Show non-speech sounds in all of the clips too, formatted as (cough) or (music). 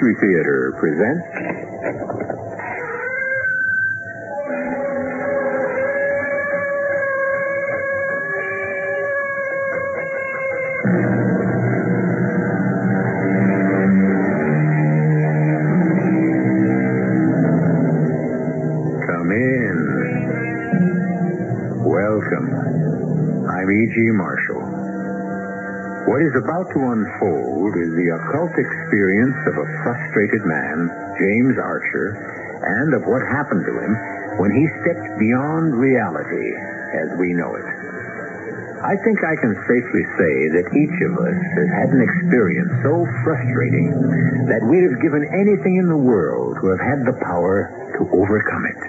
Mystery Theater presents Come in. Welcome. I'm E.G. Marshall. What is about to unfold is the occult experience of a frustrated man, James Archer, and of what happened to him when he stepped beyond reality as we know it. I think I can safely say that each of us has had an experience so frustrating that we'd have given anything in the world to have had the power to overcome it.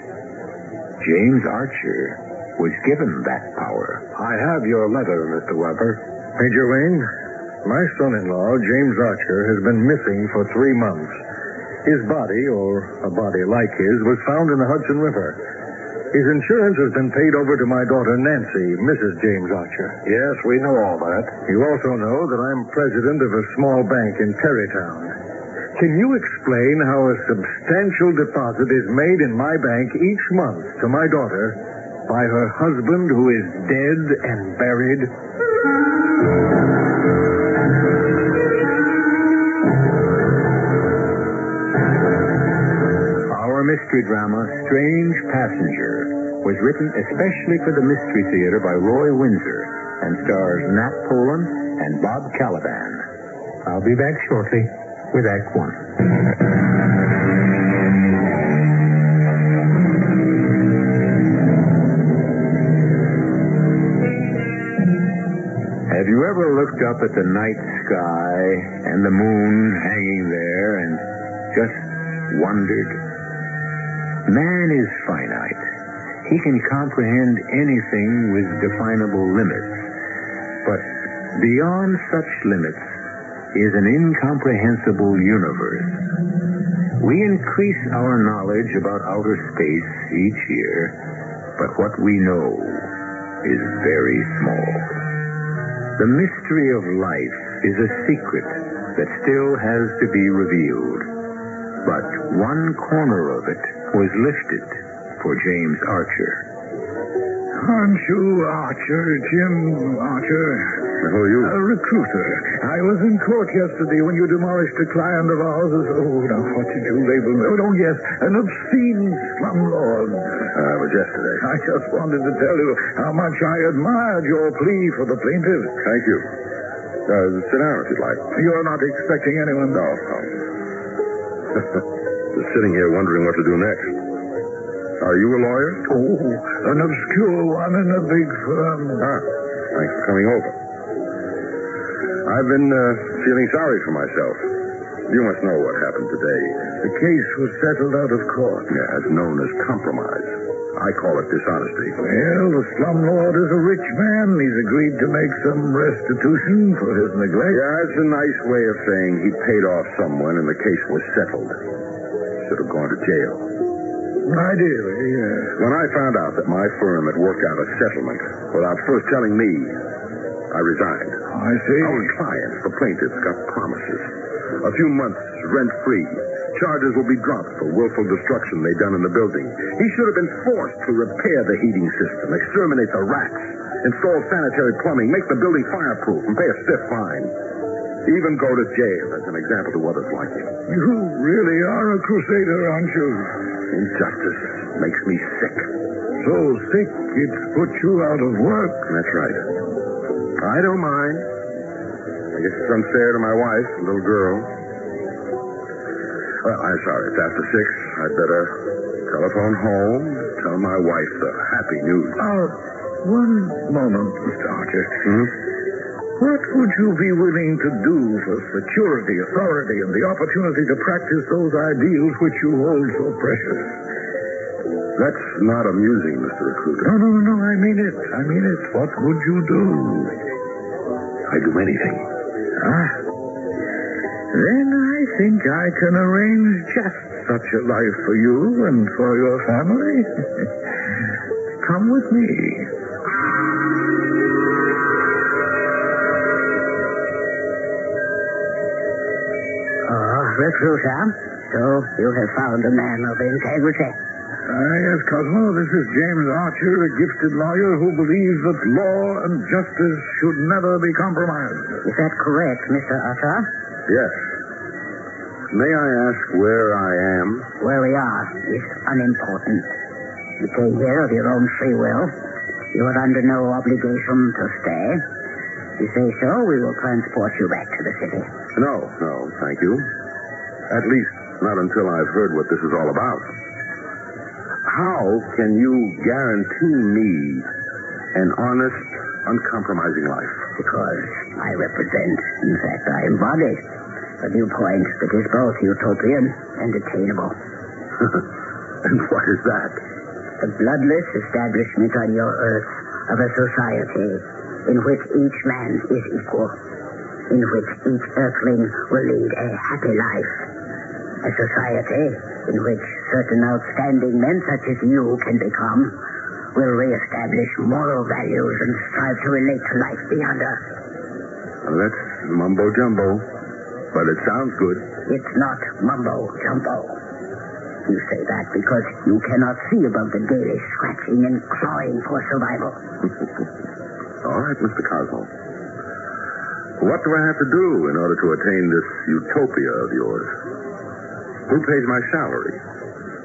James Archer was given that power. I have your letter, Mr. Weber. Major Wayne, my son-in-law, James Archer, has been missing for three months. His body, or a body like his, was found in the Hudson River. His insurance has been paid over to my daughter, Nancy, Mrs. James Archer. Yes, we know all that. You also know that I'm president of a small bank in Tarrytown. Can you explain how a substantial deposit is made in my bank each month to my daughter by her husband who is dead and buried? Mystery drama, Strange Passenger, was written especially for the Mystery Theater by Roy Winsor and stars Nat Polen and Bob Kaliban. I'll be back shortly with Act One. Have you ever looked up at the night sky and the moon hanging there and just wondered? Man is finite. He can comprehend anything with definable limits. But beyond such limits is an incomprehensible universe. We increase our knowledge about outer space each year, but what we know is very small. The mystery of life is a secret that still has to be revealed. But one corner of it was lifted for James Archer. Aren't you Archer, Jim Archer? Who are you? A recruiter. I was in court yesterday when you demolished a client of ours. as- Oh, now what did you label me? Oh, don't. An obscene slumlord. Uh, it was yesterday. I just wanted to tell you how much I admired your plea for the plaintiff. Thank you. Uh, sit down if you'd like. You're not expecting anyone. No, no. (laughs) Sitting here wondering what to do next. Are you a lawyer? Oh, an obscure one in a big firm. Ah, thanks for coming over. I've been uh, feeling sorry for myself. You must know what happened today. The case was settled out of court. Yeah, it's known as compromise. I call it dishonesty. Well, the slumlord is a rich man. He's agreed to make some restitution for his neglect. Yeah, it's a nice way of saying he paid off someone and the case was settled. Should have gone to jail. Ideally, yes. Eh, uh, when I found out that my firm had worked out a settlement without first telling me, I resigned. I see. Our clients, the plaintiffs, got promises. A few months rent free. Charges will be dropped for willful destruction they done in the building. He should have been forced to repair the heating system, exterminate the rats, install sanitary plumbing, make the building fireproof, and pay a stiff fine. Even go to jail as an example to others like him. You really are a crusader, aren't you? Injustice makes me sick. So sick it's put you out of work. That's right. I don't mind. I guess it's unfair to my wife, the little girl. Well, I'm sorry. It's after six. I'd better telephone home, tell my wife the happy news. Uh, one moment, Mr. Archer. Hmm? What would you be willing to do for security, authority, and the opportunity to practice those ideals which you hold so precious? That's not amusing, Mr. Recruiter. No, no, no, I mean it. I mean it. What would you do? I'd do anything. Ah. Then I think I can arrange just such a life for you and for your family. (laughs) Come with me. Recruiter. So you have found a man of integrity. Ah, yes, Cosmo, this is James Archer, a gifted lawyer who believes that law and justice should never be compromised. Is that correct, Mr. Archer? Yes. May I ask where I am? Where we are is unimportant. You came here of your own free will. You are under no obligation to stay. If you say so, we will transport you back to the city. No, no, thank you. At least not until I've heard what this is all about. How can you guarantee me an honest, uncompromising life? Because I represent, in fact, I embody a viewpoint that is both utopian and attainable. (laughs) and what is that? The bloodless establishment on your earth of a society in which each man is equal, in which each earthling will lead a happy life. A society in which certain outstanding men such as you can become will reestablish moral values and strive to relate to life beyond us. Well, that's mumbo jumbo, but it sounds good. It's not mumbo jumbo. You say that because you cannot see above the daily scratching and clawing for survival. (laughs) All right, Mr. Cosmo. What do I have to do in order to attain this utopia of yours? Who pays my salary?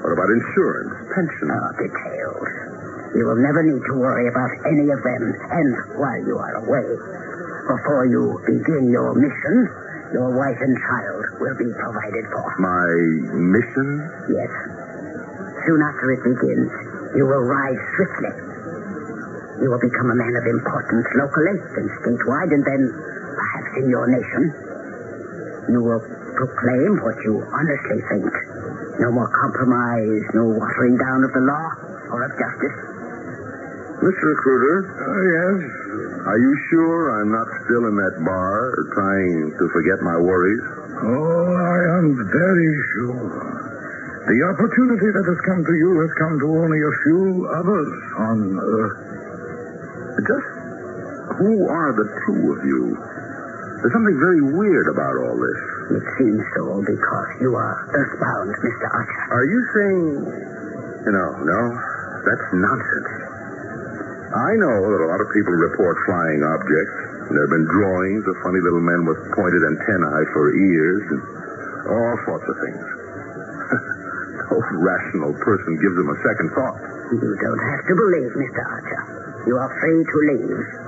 What about insurance, pension? Oh, details. You will never need to worry about any of them. And while you are away, before you begin your mission, your wife and child will be provided for. My mission? Yes. Soon after it begins, you will rise swiftly. You will become a man of importance locally, then statewide, and then perhaps in your nation. You will proclaim what you honestly think. No more compromise, no watering down of the law or of justice. Mr. Recruiter, Oh, uh, yes. are you sure I'm not still in that bar trying to forget my worries? Oh, I am very sure. The opportunity that has come to you has come to only a few others on Earth. Just who are the two of you? There's something very weird about all this. It seems so because you are earthbound, Mr. Archer. Are you saying. No, no. That's nonsense. I know that a lot of people report flying objects. There have been drawings of funny little men with pointed antennae for ears and all sorts of things. (laughs) no rational person gives them a second thought. You don't have to believe, Mr. Archer. You are free to leave.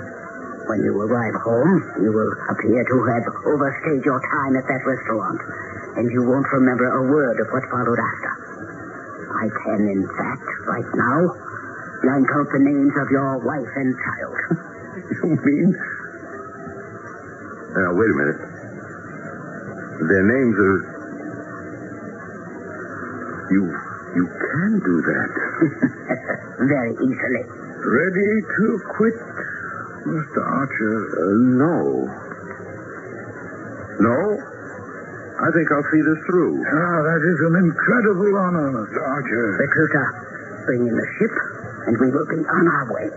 When you arrive home, you will appear to have overstayed your time at that restaurant, and you won't remember a word of what followed after. I can, in fact, right now, blank out the names of your wife and child. (laughs) You mean? Now, wait a minute. Their names are. You. You can do that. (laughs) Very easily. Ready to quit, Mr. Archer? Uh, no. No? I think I'll see this through. Ah, that is an incredible honor, Mr. Archer. Recruiter, bring in the ship, and we will be on our way.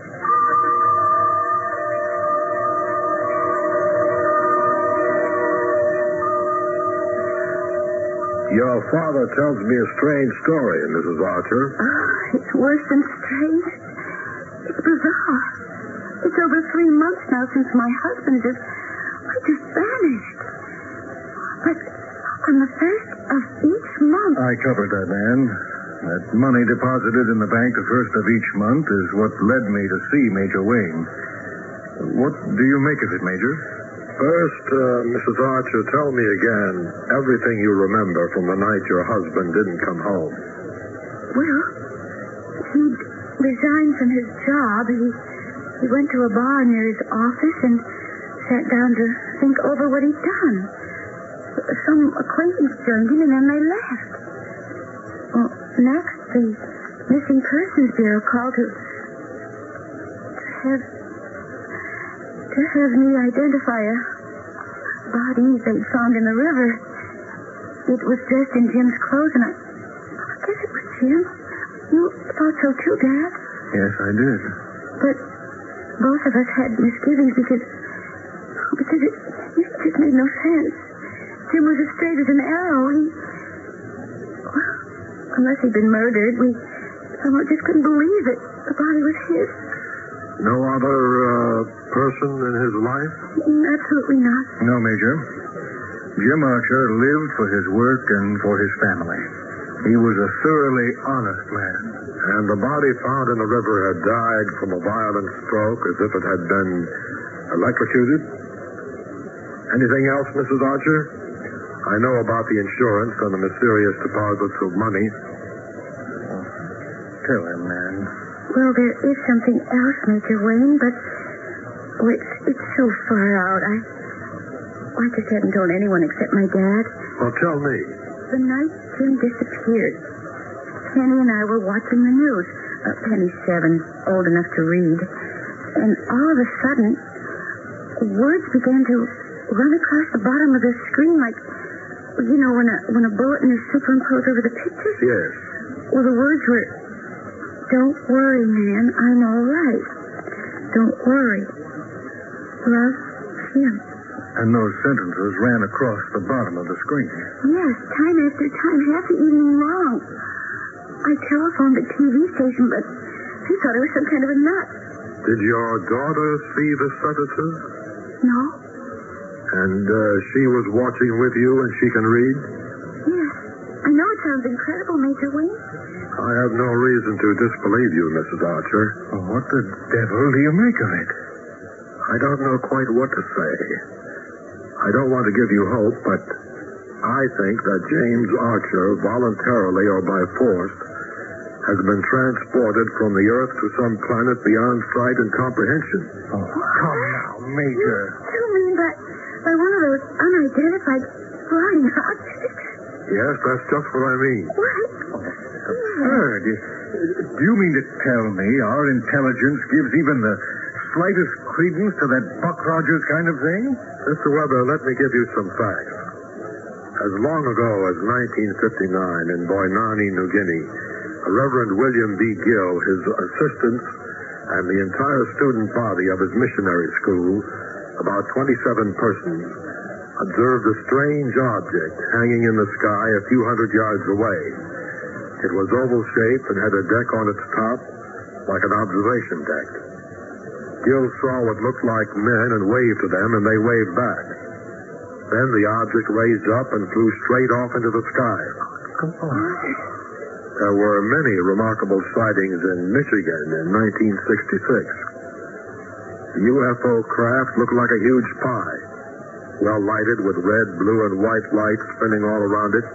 Your father tells me a strange story, Mrs. Archer. Ah, it's worse than strange. It's bizarre. It's over three months now since my husband just, I just vanished. But on the first of each month, I covered that, man. That money deposited in the bank the first of each month is what led me to see Major Wayne. What do you make of it, Major? First, uh, Mrs. Archer, tell me again everything you remember from the night your husband didn't come home. well, he'd resigned from his job. He, he went to a bar near his office and sat down to think over what he'd done. Some acquaintance joined him, and then they left. Well, next, the Missing Persons Bureau called to, to have to have me identify a body they'd found in the river. It was dressed in Jim's clothes, and I, I guess it was Jim. You thought so too, Dad. Yes, I did. But both of us had misgivings because because it, it just made no sense. Jim was as straight as an arrow. He, unless he'd been murdered, we somehow just couldn't believe it. The body was his. No other uh, person in his life? Mm, Absolutely not. No, Major. Jim Archer lived for his work and for his family. He was a thoroughly honest man. And the body found in the river had died from a violent stroke as if it had been electrocuted? Anything else, Mrs. Archer? I know about the insurance and the mysterious deposits of money. Tell him, man. Well, there is something else, Major Wayne, but oh, it's, it's so far out. I, I just haven't told anyone except my dad. Well, tell me. The night Jim disappeared, Penny and I were watching the news. Uh, Penny's seven, old enough to read. And all of a sudden, words began to run across the bottom of the screen like, you know, when a, when a bulletin is superimposed over the pictures. Yes. Well, the words were, Don't worry, man, I'm all right. Don't worry. Love, Jim. And those sentences ran across the bottom of the screen. Yes, time after time, half the evening long. I telephoned the TV station, but they thought I was some kind of a nut. Did your daughter see the sentences? No? And uh, she was watching with you and she can read? Yes. I know it sounds incredible, Major Wayne. I have no reason to disbelieve you, Mrs. Archer. What the devil do you make of it? I don't know quite what to say. I don't want to give you hope, but I think that James Archer, voluntarily or by force, has been transported from the Earth to some planet beyond sight and comprehension. Oh, come now, Major. You mean by, by one of those unidentified flying objects? Yes, that's just what I mean. What? Absurd. Do you mean to tell me our intelligence gives even the slightest credence to that Buck Rogers kind of thing? Mr. Weber, let me give you some facts. As long ago as 1959 in Boianai, New Guinea, Reverend William B. Gill, his assistants, and the entire student body of his missionary school, about 27 persons, observed a strange object hanging in the sky a few hundred yards away. It was oval shaped and had a deck on its top, like an observation deck. Gill saw what looked like men and waved to them, and they waved back. Then the object raised up and flew straight off into the sky. Come on. There were many remarkable sightings in Michigan in 1966. The UFO craft looked like a huge pie, well lighted with red, blue, and white lights spinning all around it.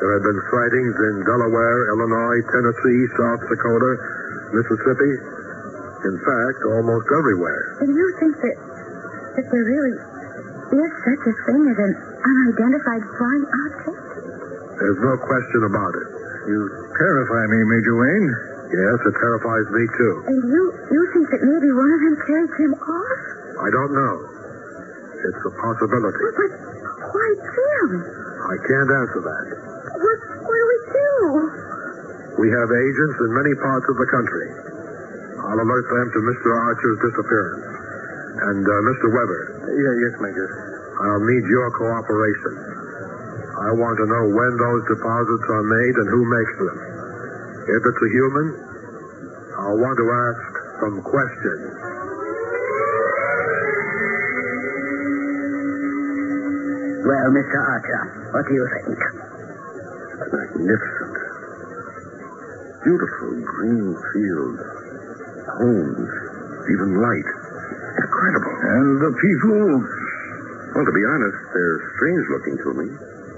There had been sightings in Delaware, Illinois, Tennessee, South Dakota, Mississippi. In fact, almost everywhere. Do you think that, that there really is such a thing as an unidentified flying object? There's no question about it. You terrify me, Major Wayne. Yes, it terrifies me too. And you, you think that maybe one of them carried him off? I don't know. It's a possibility. But, but why Jim? I can't answer that. What, what do we do? We have agents in many parts of the country. I'll alert them to Mr. Archer's disappearance. And uh, Mr. Weber, Yeah, yes, Major. I'll need your cooperation. I want to know when those deposits are made and who makes them. If it's a human, I'll want to ask some questions. Well, Mr. Archer, what do you think? Magnificent. Beautiful green fields, homes, even light. Incredible. And the people? Well, to be honest, they're strange looking to me,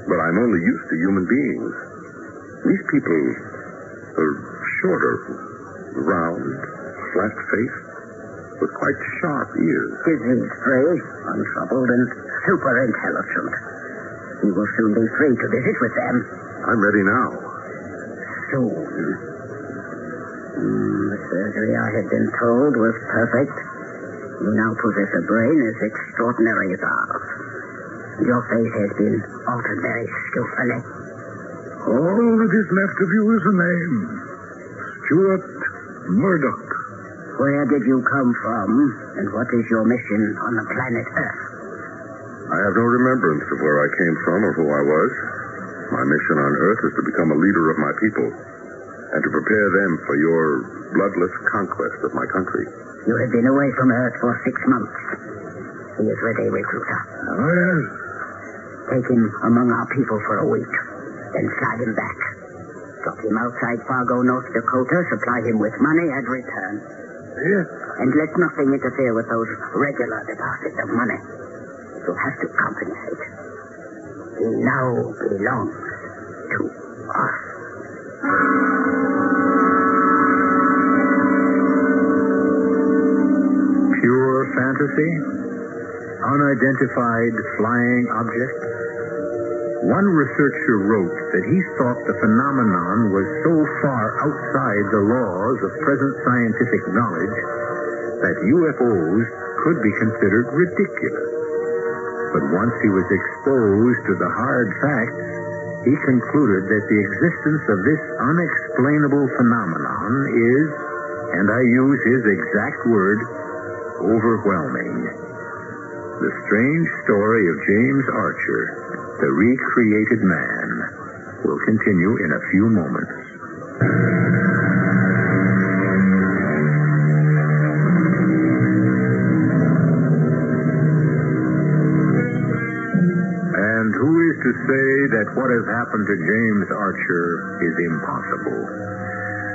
but I'm only used to human beings. These people are shorter, round, flat faced, with quite sharp ears. Disease-free, untroubled, and super intelligent. He will soon be free to visit with them. I'm ready now. Soon. Mm, the surgery I had been told was perfect. You now possess a brain as extraordinary as ours. Your face has been altered very skillfully. All that is left of you is a name. Stuart Murdoch. Where did you come from, and what is your mission on the planet Earth? I have no remembrance of where I came from or who I was. My mission on Earth is to become a leader of my people and to prepare them for your bloodless conquest of my country. You have been away from Earth for six months. He is ready, recruiter. Oh, yes. Take him among our people for a week, then fly him back. Drop him outside Fargo, North Dakota, supply him with money, and return. Yes. And let nothing interfere with those regular deposits of money. You'll have to compensate. He now belongs fantasy? Unidentified flying objects? One researcher wrote that he thought the phenomenon was so far outside the laws of present scientific knowledge that UFOs could be considered ridiculous. But once he was exposed to the hard facts, he concluded that the existence of this unexplainable phenomenon is, and I use his exact word, overwhelming. The strange story of James Archer, the recreated man, will continue in a few moments. And who is to say that what has happened to James Archer is impossible?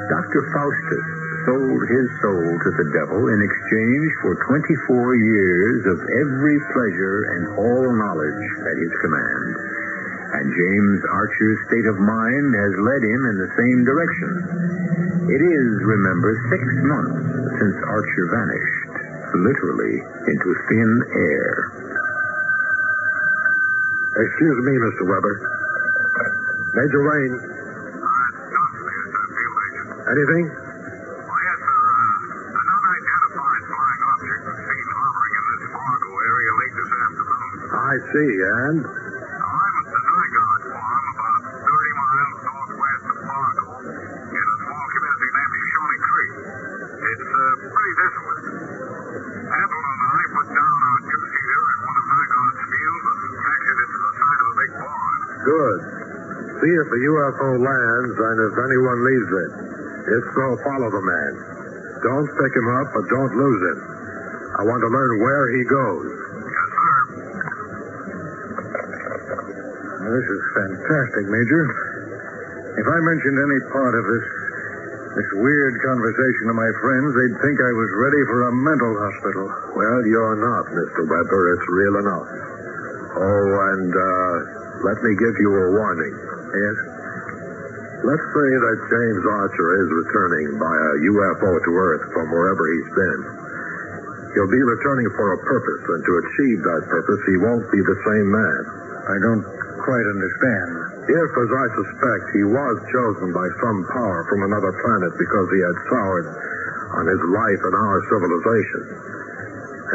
Dr. Faustus sold his soul to the devil in exchange for 24 years of every pleasure and all knowledge at his command. And James Archer's state of mind has led him in the same direction. It is, remember, six months since Archer vanished, literally into thin air. Excuse me, Mr. Weber. Major Wayne. Anything? See, and? I'm at the Nygaard Farm, about 30 miles northwest of Fargo, in a small community named Shoshone Creek. It's uh, pretty desolate. Apple and I put down our two-seater at one of Nygaard's fields and taxied it to the side of a big barn. Good. See if the UFO lands and if anyone leaves it. If so, follow the man. Don't pick him up, but don't lose him. I want to learn where he goes. This is fantastic, Major. If I mentioned any part of this this weird conversation to my friends, they'd think I was ready for a mental hospital. Well, you're not, Mr. Weber. It's real enough. Oh, and uh, let me give you a warning. Yes? Let's say that James Archer is returning by a UFO to Earth from wherever he's been. He'll be returning for a purpose, and to achieve that purpose, he won't be the same man. I don't quite understand. If, as I suspect, he was chosen by some power from another planet because he had soured on his life and our civilization,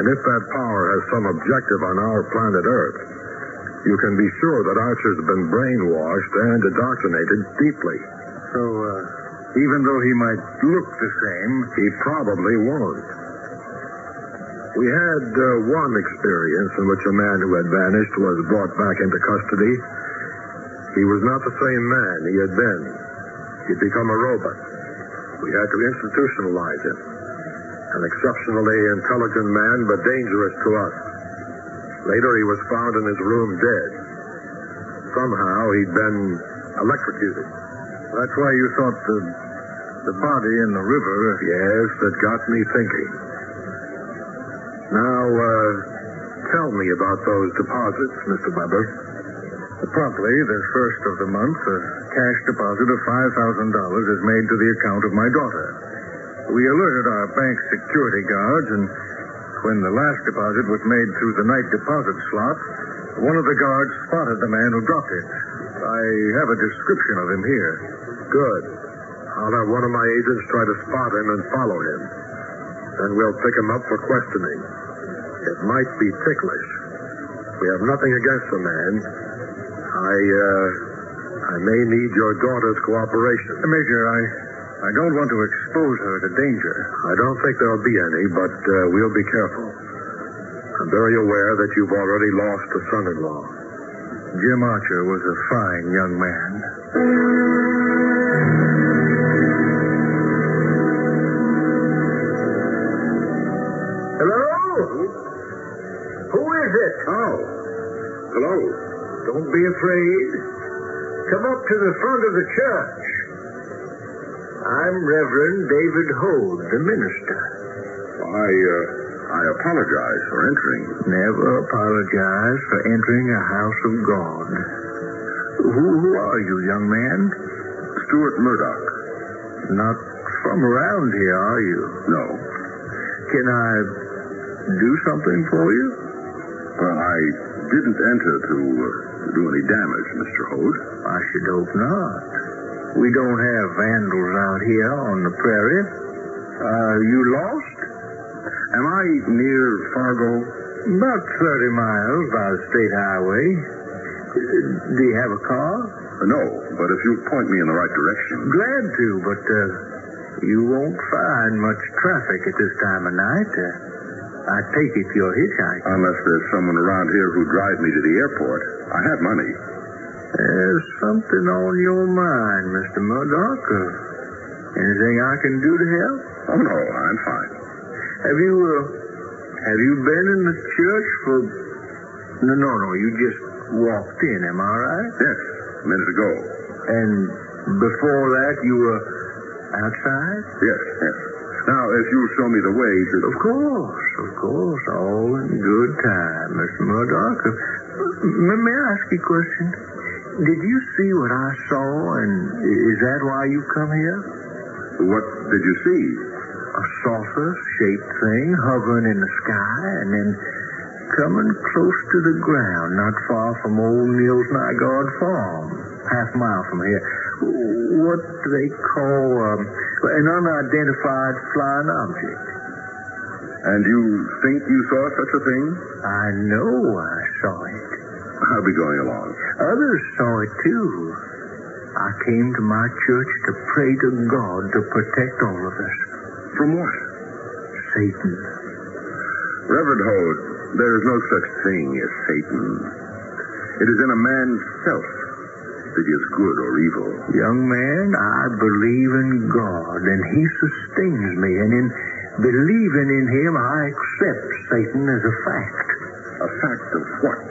and if that power has some objective on our planet Earth, you can be sure that Archer's been brainwashed and indoctrinated deeply. So, uh, even though he might look the same, he probably won't. We had uh, one experience in which a man who had vanished was brought back into custody. He was not the same man he had been. He'd become a robot. We had to institutionalize him. An exceptionally intelligent man, but dangerous to us. Later, he was found in his room dead. Somehow, he'd been electrocuted. That's why you thought the the body in the river. Yes, that got me thinking. Now, uh, tell me about those deposits, Mr. Weber. Promptly, the first of the month, a cash deposit of $5,000 is made to the account of my daughter, We alerted our bank security guards, and when the last deposit was made through the night deposit slot, one of the guards spotted the man who dropped it. I have a description of him here. Good. I'll have one of my agents try to spot him and follow him. Then we'll pick him up for questioning. It might be ticklish. We have nothing against the man. I, uh, I may need your daughter's cooperation. Major, I, I don't want to expose her to danger. I don't think there'll be any, but uh, we'll be careful. I'm very aware that you've already lost a son-in-law. Jim Archer was a fine young man. Who is it? Oh. Hello. Don't be afraid. Come up to the front of the church. I'm Reverend David Hoad, the minister. I, uh, I apologize for entering. Never apologize for entering a house of God. Who, who are you, young man? Stuart Murdoch. Not from around here, are you? No. Can I do something for you? I didn't enter to uh, do any damage, Mr. Hoad. I should hope not. We don't have vandals out here on the prairie. Are you lost? Am I near Fargo? About 30 miles by the state highway. Do you have a car? Uh, no, but if you'll point me in the right direction. Glad to, but uh, you won't find much traffic at this time of night. Uh, I take it you're hitchhiking. Unless there's someone around here who'd drive me to the airport. I have money. There's something on your mind, Mr. Murdoch. Anything I can do to help? Oh, no, I'm fine. Have you, uh, have you been in the church for... No, no, no, you just walked in, am I right? Yes, a minute ago. And before that, you were outside? Yes, yes. Now, if you'll show me the way to... Of course, of course. All in good time, Mr. Murdoch. Let me ask you a question. Did you see what I saw, and is that why you come here? What did you see? A saucer-shaped thing hovering in the sky, and then coming close to the ground, not far from old Neil's Nygaard farm, half a mile from here. What do they call um, an unidentified flying object? And you think you saw such a thing? I know I saw it. I'll be going along. Others saw it too. I came to my church to pray to God to protect all of us. From what? Satan. Reverend Hoad, there is no such thing as Satan. It is in a man's self that is good or evil. Young man, I believe in God, and He sustains me, and in believing in Him, I accept Satan as a fact. A fact of what?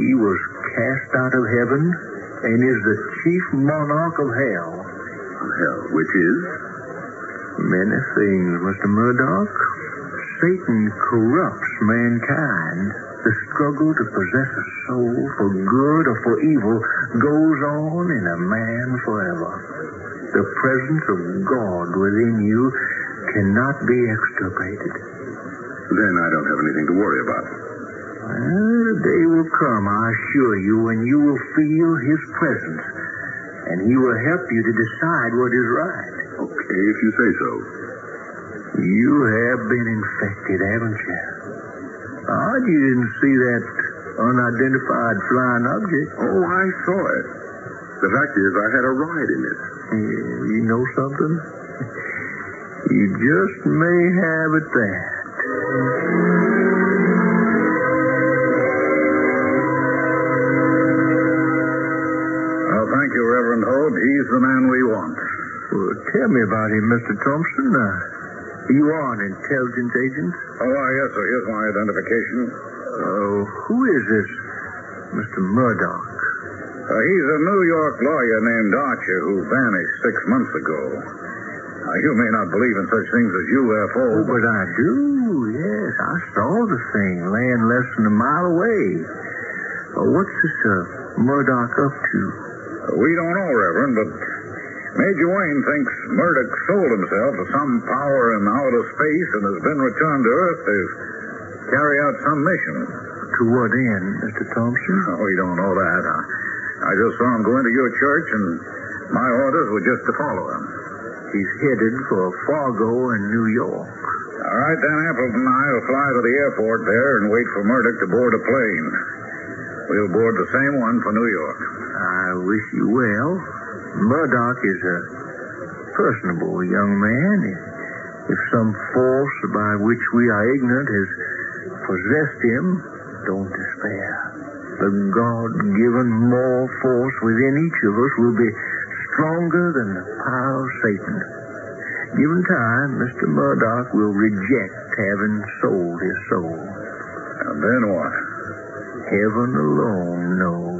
He was cast out of heaven and is the chief monarch of hell. Of hell, which is? Many things, Mr. Murdoch. Satan corrupts mankind. The struggle to possess a soul for good or for evil goes on in a man forever. The presence of God within you cannot be extirpated. Then I don't have anything to worry about. Well, the day will come, I assure you, when you will feel His presence, and He will help you to decide what is right. Okay, if you say so. You have been infected, haven't you? Odd you didn't see that unidentified flying object. Oh, I saw it. The fact is, I had a ride in it. Yeah, you know something? You just may have it that. Well, thank you, Reverend Hoad. He's the man we want. Well, tell me about him, Mr. Thompson. Uh, you are an intelligence agent? Oh, uh, yes, sir. Here's my identification. Uh, who is this Mr. Murdoch? Uh, he's a New York lawyer named Archer who vanished six months ago. Now, you may not believe in such things as UFO, Oh, but I do, yes. I saw the thing laying less than a mile away. Uh, what's this uh, Murdoch up to? we don't know, Reverend, but Major Wayne thinks Murdoch sold himself to some power in outer space and has been returned to Earth to carry out some mission. To what end, Mr. Thompson? Oh, we don't know that. I, I just saw him go into your church, and my orders were just to follow him. He's headed for Fargo in New York. All right, then Appleton and I will fly to the airport there and wait for Murdoch to board a plane. We'll board the same one for New York. I wish you well. Murdoch is a personable young man. If some force by which we are ignorant has possessed him, don't despair. The God-given moral force within each of us will be stronger than the power of Satan. Given time, Mr. Murdoch will reject having sold his soul. And then what? Heaven alone knows.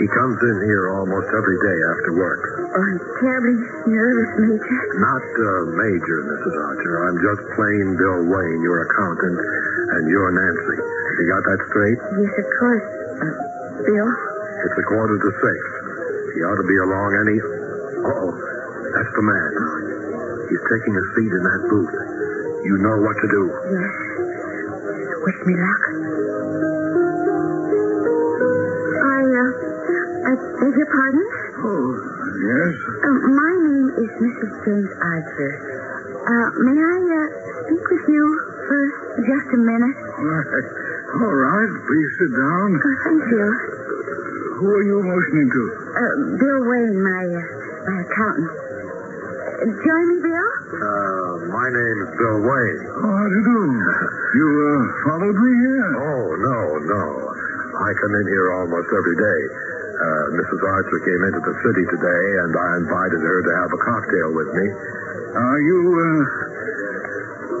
He comes in here almost every day after work. I'm terribly nervous, Major. Not uh, Major, Mrs. Archer. I'm just plain Bill Wayne, your accountant, and you're Nancy. You got that straight? Yes, of course. Uh, Bill? It's a quarter to six. He ought to be along any. Uh-oh. That's the man. He's taking a seat in that booth. You know what to do. Yes. Wish me luck. Pardon? Oh, yes? Uh, my name is Mrs. James Archer. Uh, may I, uh, speak with you for just a minute? All right. All right. Please sit down. Oh, thank you. Who are you motioning to? Uh, Bill Wayne, my, uh, my accountant. Uh, join me, Bill? Uh, my name is Bill Wayne. Oh, how do you do? You, uh, followed me here? Oh, no, no. I come in here almost every day. Uh, Mrs. Archer came into the city today, and I invited her to have a cocktail with me. Are you, uh...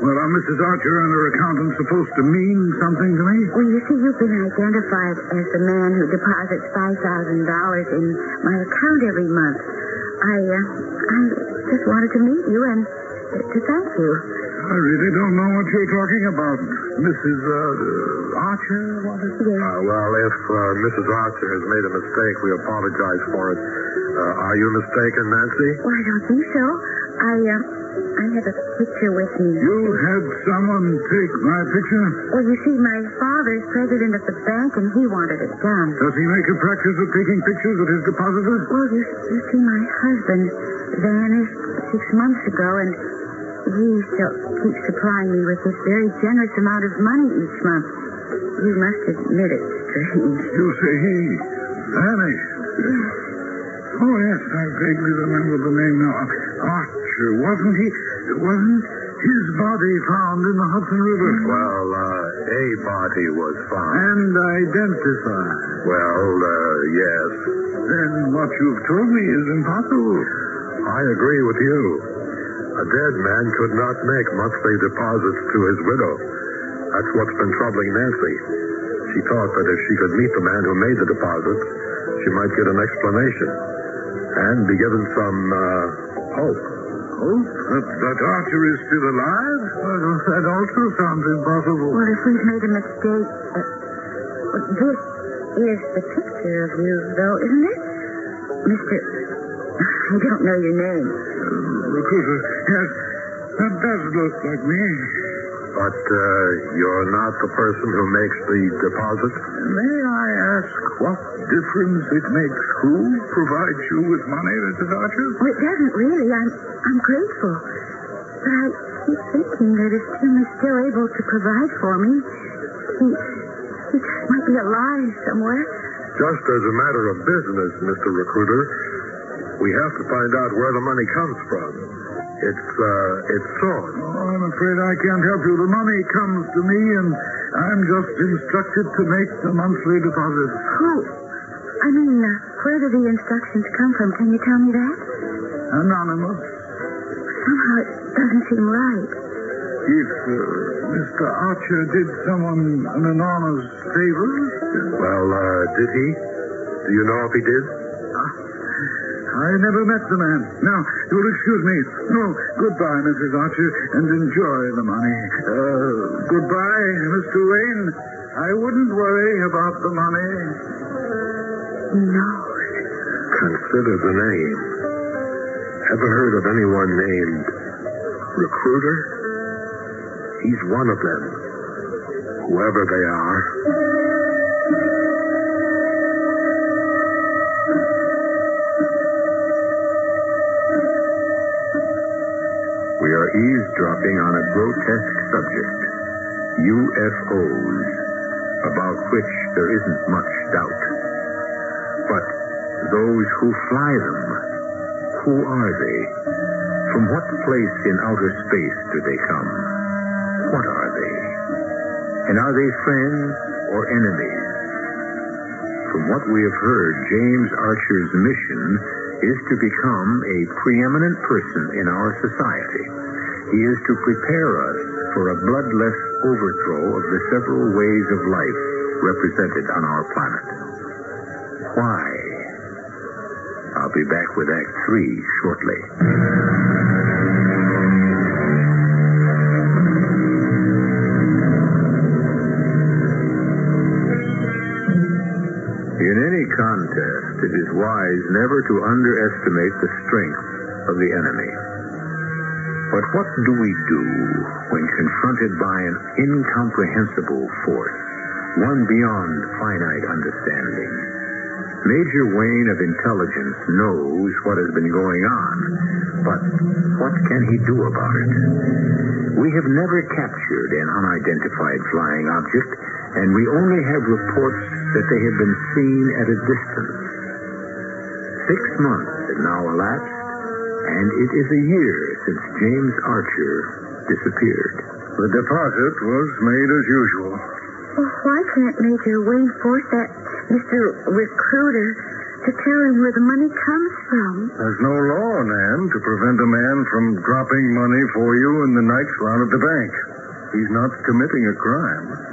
Well, are Mrs. Archer and her accountant supposed to mean something to me? Well, you see, you've been identified as the man who deposits $5,000 in my account every month. I, uh, I just wanted to meet you and to thank you. I really don't know what you're talking about. Mrs. Uh, Archer? What is it? Yes. Uh, well, if uh, Mrs. Archer has made a mistake, we apologize for it. Uh, are you mistaken, Nancy? Well, I don't think so. I, uh, I have a picture with me. You had someone take my picture? Well, you see, my father's president of the bank, and he wanted it done. Does he make a practice of taking pictures of his depositors? Well, you, you see, my husband vanished six months ago, and he still keeps supplying me with this very generous amount of money each month. You must admit it's strange. You say he vanished. Oh, yes, I vaguely remember the name now. Archer, wasn't he? Wasn't his body found in the Hudson River? Well, uh, a body was found. And identified. Well, uh, yes. Then what you've told me is impossible. I agree with you. A dead man could not make monthly deposits to his widow. That's what's been troubling Nancy. She thought that if she could meet the man who made the deposits, she might get an explanation and be given some uh, hope. Hope that, that Archer is still alive? Well, that also sounds impossible. Well, if we've made a mistake, uh, this is the picture of you, though, isn't it? Mr. I don't know your name. Recruiter, yes, that does look like me. But uh, you're not the person who makes the deposit? May I ask what difference it makes who provides you with money, Mrs. Archer? Well, it doesn't really. I'm, I'm grateful. But I keep thinking that if Tim is still able to provide for me, he, he might be alive somewhere. Just as a matter of business, Mr. Recruiter, we have to find out where the money comes from. It's, uh, it's source. Oh, I'm afraid I can't help you. The money comes to me, and I'm just instructed to make the monthly deposits. Who? I mean, uh, where do the instructions come from? Can you tell me that? Anonymous. Somehow it doesn't seem right. If uh, Mr. Archer did someone an enormous favor, Well, uh, did he? Do you know if he did? I never met the man. Now, you'll excuse me. No, goodbye, Mrs. Archer, and enjoy the money. Uh, goodbye, Mr. Wayne. I wouldn't worry about the money. No. Consider the name. Ever heard of anyone named Recruiter? He's one of them. Whoever they are. We are eavesdropping on a grotesque subject UFOs, about which there isn't much doubt. But those who fly them, who are they? From what place in outer space do they come? What are they? And are they friends or enemies? From what we have heard, James Archer's mission is to become a preeminent person in our society. He is to prepare us for a bloodless overthrow of the several ways of life represented on our planet. Why? I'll be back with Act Three shortly. In any contest, it is wise never to underestimate the strength of the enemy. But what do we do when confronted by an incomprehensible force, one beyond finite understanding? Major Wayne of Intelligence knows what has been going on, but what can he do about it? We have never captured an unidentified flying object, and we only have reports that they have been seen at a distance. Six months have now elapsed, and it is a year since James Archer disappeared. The deposit was made as usual. Well, why can't Major Wayne force that Mr. Recruiter to tell him where the money comes from? There's no law, Nan, to prevent a man from dropping money for you in the nights round at the bank. He's not committing a crime.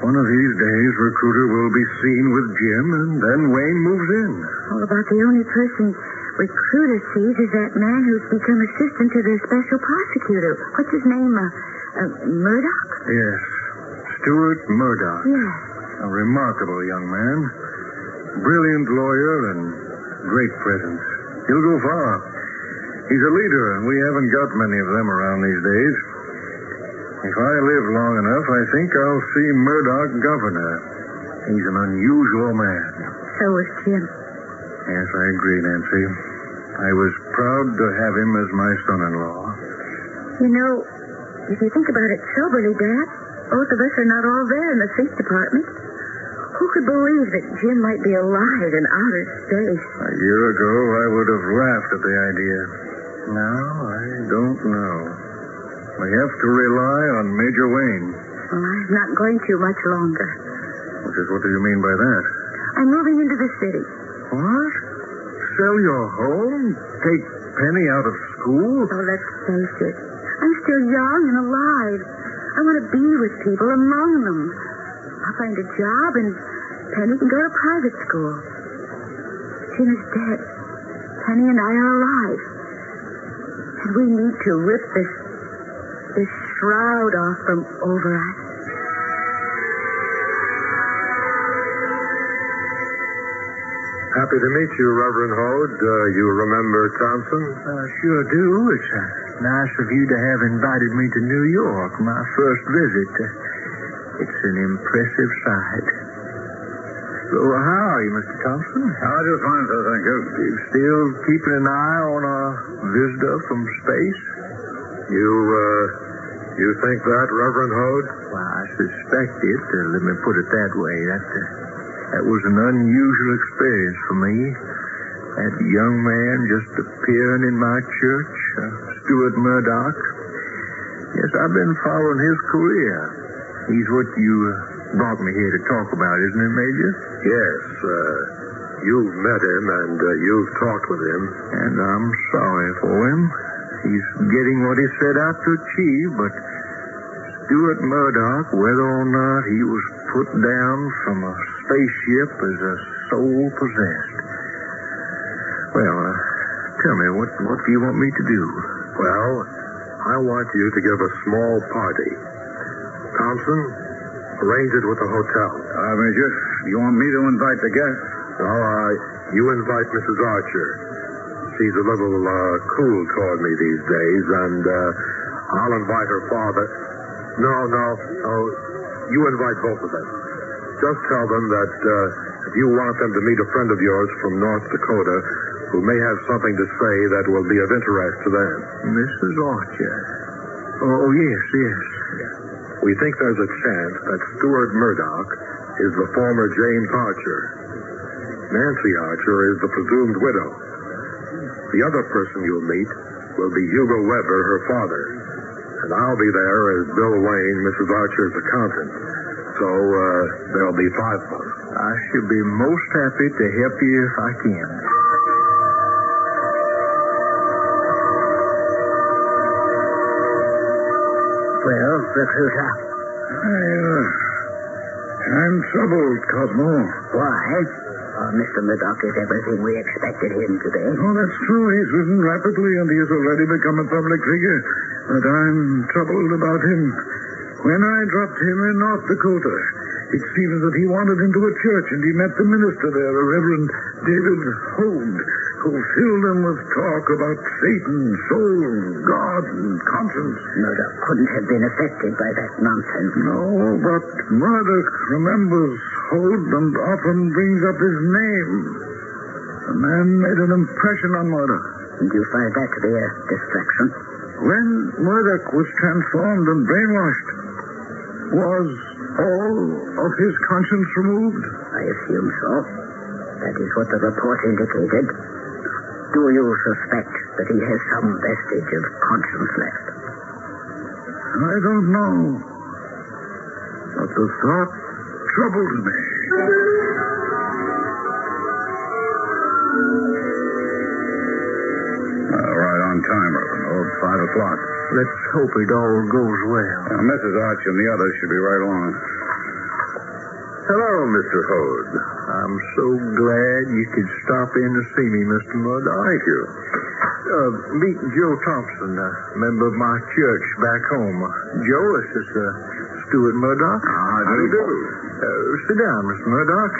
One of these days, Recruiter will be seen with Jim, and then Wayne moves in. All about the only person Recruiter sees is that man who's become assistant to the special prosecutor. What's his name? Uh, uh, Murdoch? Yes, Stuart Murdoch. Yes. A remarkable young man. Brilliant lawyer and great presence. He'll go far. He's a leader, and we haven't got many of them around these days. If I live long enough, I think I'll see Murdoch governor. He's an unusual man. So was Jim. Yes, I agree, Nancy. I was proud to have him as my son-in-law. You know, if you think about it soberly, Dad, both of us are not all there in the State Department. Who could believe that Jim might be alive in outer space? A year ago, I would have laughed at the idea. Now, I don't know. We have to rely on Major Wayne. Well, I'm not going to much longer. Which is, what do you mean by that? I'm moving into the city. What? Sell your home? Take Penny out of school? Oh, let's face it. I'm still young and alive. I want to be with people, among them. I'll find a job, and Penny can go to private school. Jim is dead. Penny and I are alive. And we need to rip this shroud off from over us. Happy to meet you, Reverend Hode. Uh, you remember Thompson? Uh, sure do. It's uh, nice of you to have invited me to New York, my first visit. Uh, it's an impressive sight. Well, how are you, Mr. Thompson? I just fine, sir, thank you. You still keeping an eye on a visitor from space? You, uh, you think that, Reverend Hode? Well, I suspect it. Uh, let me put it that way. That, uh, that was an unusual experience for me. That young man just appearing in my church, uh, Stuart Murdoch. Yes, I've been following his career. He's what you uh, brought me here to talk about, isn't it, Major? Yes. Uh, you've met him and uh, you've talked with him. And I'm sorry for him. He's getting what he set out to achieve, but Stuart Murdoch, whether or not he was put down from a spaceship as a soul possessed. Well, uh, tell me, what, what do you want me to do? Well, I want you to give a small party. Thompson, arrange it with the hotel. Uh, Major, you want me to invite the guests? No, uh, you invite Mrs. Archer. She's a little uh, cool toward me these days, and uh, I'll invite her father. No, no, no. You invite both of them. Just tell them that uh, if you want them to meet a friend of yours from North Dakota who may have something to say that will be of interest to them. Mrs. Archer. Oh, oh, yes, yes. We think there's a chance that Stuart Murdoch is the former James Archer. Nancy Archer is the presumed widow. The other person you'll meet will be Hugo Weber, her father. And I'll be there as Bill Wayne, Mrs. Archer's accountant. So uh, there'll be five of us. I should be most happy to help you if I can. Well, recruiter, I, uh, I'm troubled, Cosmo. why? Uh, Mr. Murdoch is everything we expected him to be. Oh, that's true. He's risen rapidly and he has already become a public figure. But I'm troubled about him. When I dropped him in North Dakota, it seems that he wandered into a church and he met the minister there, a Reverend David Hode, who filled him with talk about Satan, soul, God, and conscience. Murdoch couldn't have been affected by that nonsense. No, but Murdoch remembers Hode and often brings up his name. The man made an impression on Murdoch. And you find that to be a distraction? When Murdoch was transformed and brainwashed, was all of his conscience removed? I assume so. That is what the report indicated. Do you suspect that he has some vestige of conscience left? I don't know. But the thought troubles me. Uh, right on time, Reverend Hode. Five o'clock. Let's hope it all goes well. Now, Mrs. Arch and the others should be right along. Hello, Mr. Hode. I'm so glad you could stop in to see me, Mr. Murdoch. Thank you. Uh, meet Joe Thompson, a member of my church back home. Uh, Joe, this is uh, Stuart Murdoch. How do you do? Uh, sit down, Mr. Murdoch.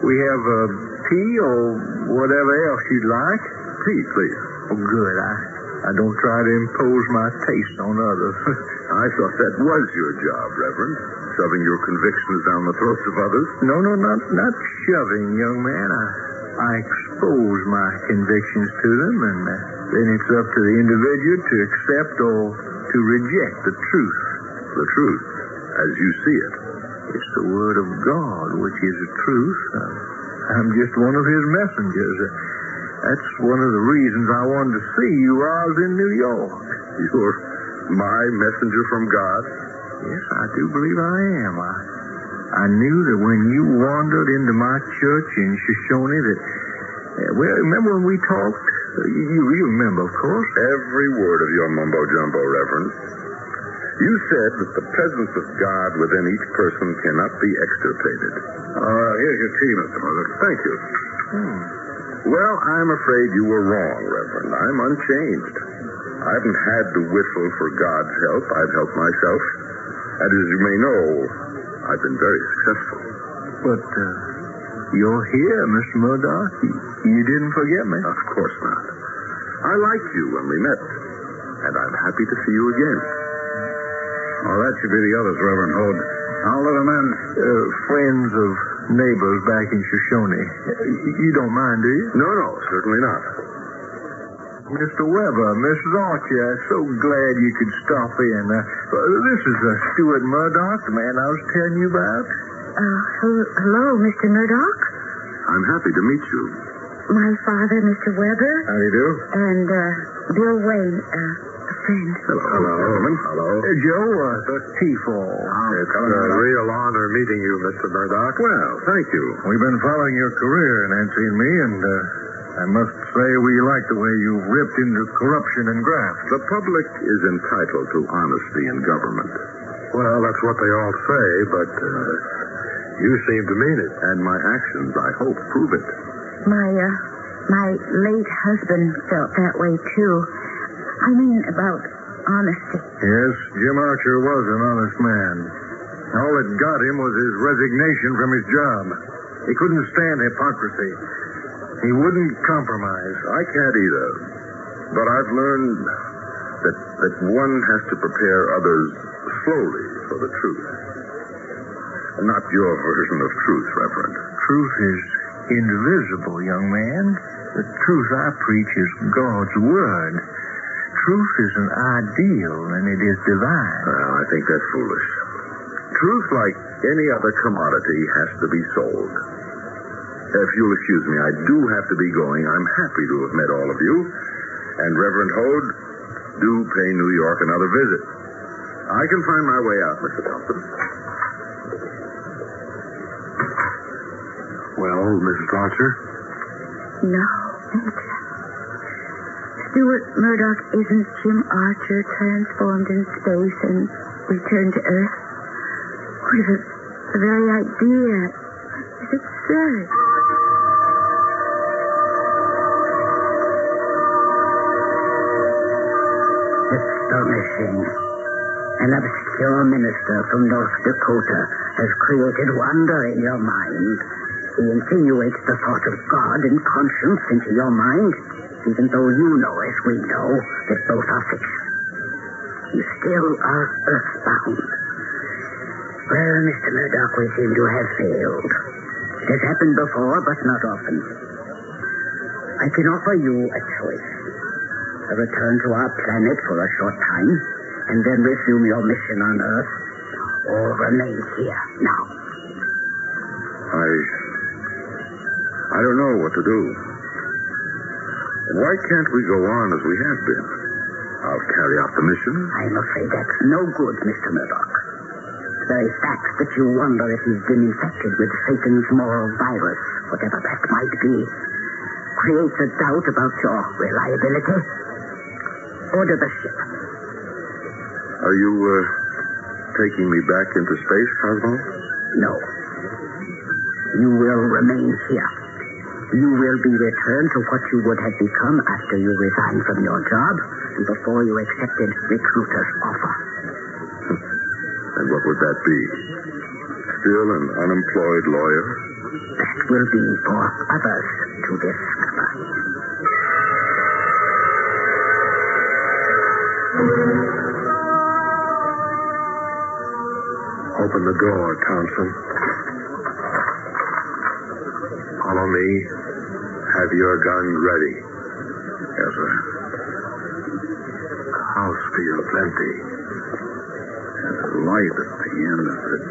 We have uh, tea or whatever else you'd like. Tea, please. Oh, good. I, I don't try to impose my taste on others. (laughs) I thought that was your job, Reverend. Shoving your convictions down the throats of others. no, no, not not shoving, young man. I, I expose my convictions to them, and uh, then it's up to the individual to accept or to reject the truth. The truth, as you see it. It's the word of God, which is the truth. I'm just one of his messengers. That's one of the reasons I wanted to see you while I was in New York. You're my messenger from God. Yes, I do believe I am. I, I knew that when you wandered into my church in Shoshone that, uh, well, remember when we talked? You, you remember, of course. Every word of your mumbo jumbo, Reverend. You said that the presence of God within each person cannot be extirpated. Uh, here's your tea, Mr. Murdoch. Thank you. Hmm. Well, I'm afraid you were wrong, Reverend. I'm unchanged. I haven't had to whistle for God's help. I've helped myself. And as you may know, I've been very successful. But uh, you're here, Mr. Murdoch. You didn't forget me. Of course not. I liked you when we met, and I'm happy to see you again. Oh, that should be the others, Reverend Hode. I'll let them in. Uh, friends of neighbors back in Shoshone. You don't mind, do you? No, no, certainly not. Mr. Weber, Mrs. Archer, I'm so glad you could stop in. Uh, this is uh, Stuart Murdoch, the man I was telling you about. Uh, hello, Mr. Murdoch. I'm happy to meet you. My father, Mr. Weber, How do you do? and uh, Bill Wayne, uh, a friend. Hello, hello, gentlemen. Hello. Uh, Joe, uh, tea for all. It's a real honor meeting you, Mr. Murdoch. Well, thank you. We've been following your career, Nancy and me, and uh, I must say we like the way you've ripped into corruption and graft. The public is entitled to honesty in government. Well, that's what they all say, but uh, you seem to mean it. And my actions, I hope, prove it. My, uh, My late husband felt that way, too. I mean, about honesty. Yes, Jim Archer was an honest man. All that got him was his resignation from his job. He couldn't stand hypocrisy. He wouldn't compromise. I can't either. But I've learned that, that one has to prepare others slowly for the truth. Not your version of truth, Reverend. Truth is invisible, young man. The truth I preach is God's Word. Truth is an ideal, and it is divine. Well, I think that's foolish. Truth, like any other commodity, has to be sold. If you'll excuse me, I do have to be going. I'm happy to have met all of you. And Reverend Hode, do pay New York another visit. I can find my way out, Mr. Thompson. Well, Mrs. Archer? No, Major. Stuart Murdoch isn't Jim Archer transformed in space and returned to Earth. What is it? The very idea is absurd. Astonishing. An obscure minister from North Dakota has created wonder in your mind. He insinuates the thought of God and conscience into your mind, even though you know, as we know, that both are fiction. You still are earthbound. Well, Mr. Murdoch, we seem to have failed. It has happened before, but not often. I can offer you a choice. A return to our planet for a short time, and then resume your mission on Earth, or remain here now. I. I don't know what to do. Why can't we go on as we have been? I'll carry out the mission. I'm afraid that's no good, Mr. Murdoch. The very fact that you wonder if he's been infected with Satan's moral virus, whatever that might be, creates a doubt about your reliability. Order the ship. Are you, uh, taking me back into space, Cosmo? No. You will remain here. You will be returned to what you would have become after you resigned from your job and before you accepted recruiter's offer. (laughs) And what would that be? Still an unemployed lawyer? That will be for others to discover. Open the door, Thompson. Follow me. Have your gun ready. Yes, sir. House feels empty. There's a light at the end of it.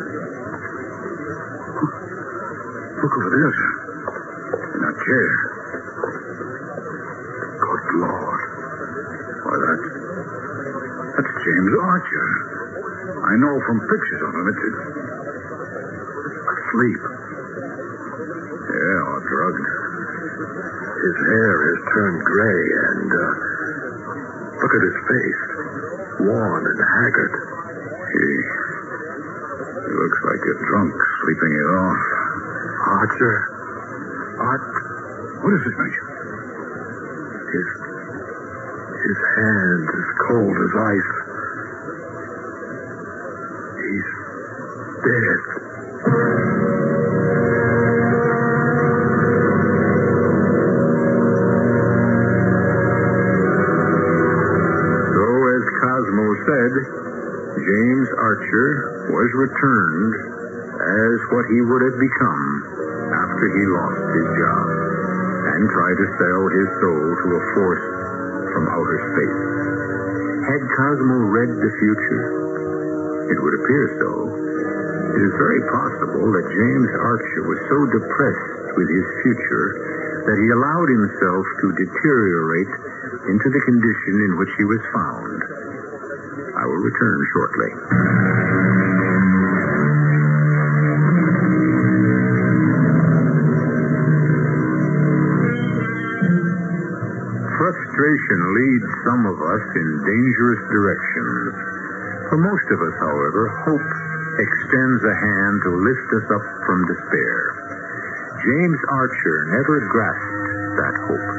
Look over there, sir. In that chair. Good Lord. Why, that's... That's James Archer. I know from pictures of him. It's... it's Sleep. yeah, or drugged. His hair has turned gray and, uh, look at his face. Worn and haggard. Tried to sell his soul to a force from outer space. Had Cosmo read the future? It would appear so. It is very possible that James Archer was so depressed with his future that he allowed himself to deteriorate into the condition in which he was found. I will return shortly. Frustration leads some of us in dangerous directions. For most of us, however, hope extends a hand to lift us up from despair. James Archer never grasped that hope.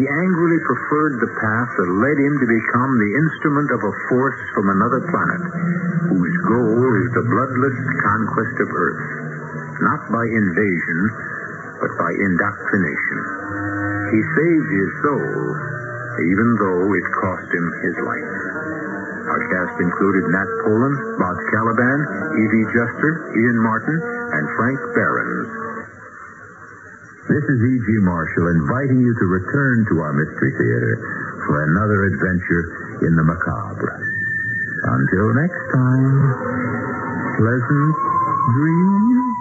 He angrily preferred the path that led him to become the instrument of a force from another planet, whose goal is the bloodless conquest of Earth, not by invasion, but by indoctrination. He saved his soul, even though it cost him his life. Our cast included Nat Polen, Bob Kaliban, Evie Juster, Ian Martin, and Frank Behrens. This is E.G. Marshall inviting you to return to our Mystery Theater for another adventure in the macabre. Until next time, pleasant dreams.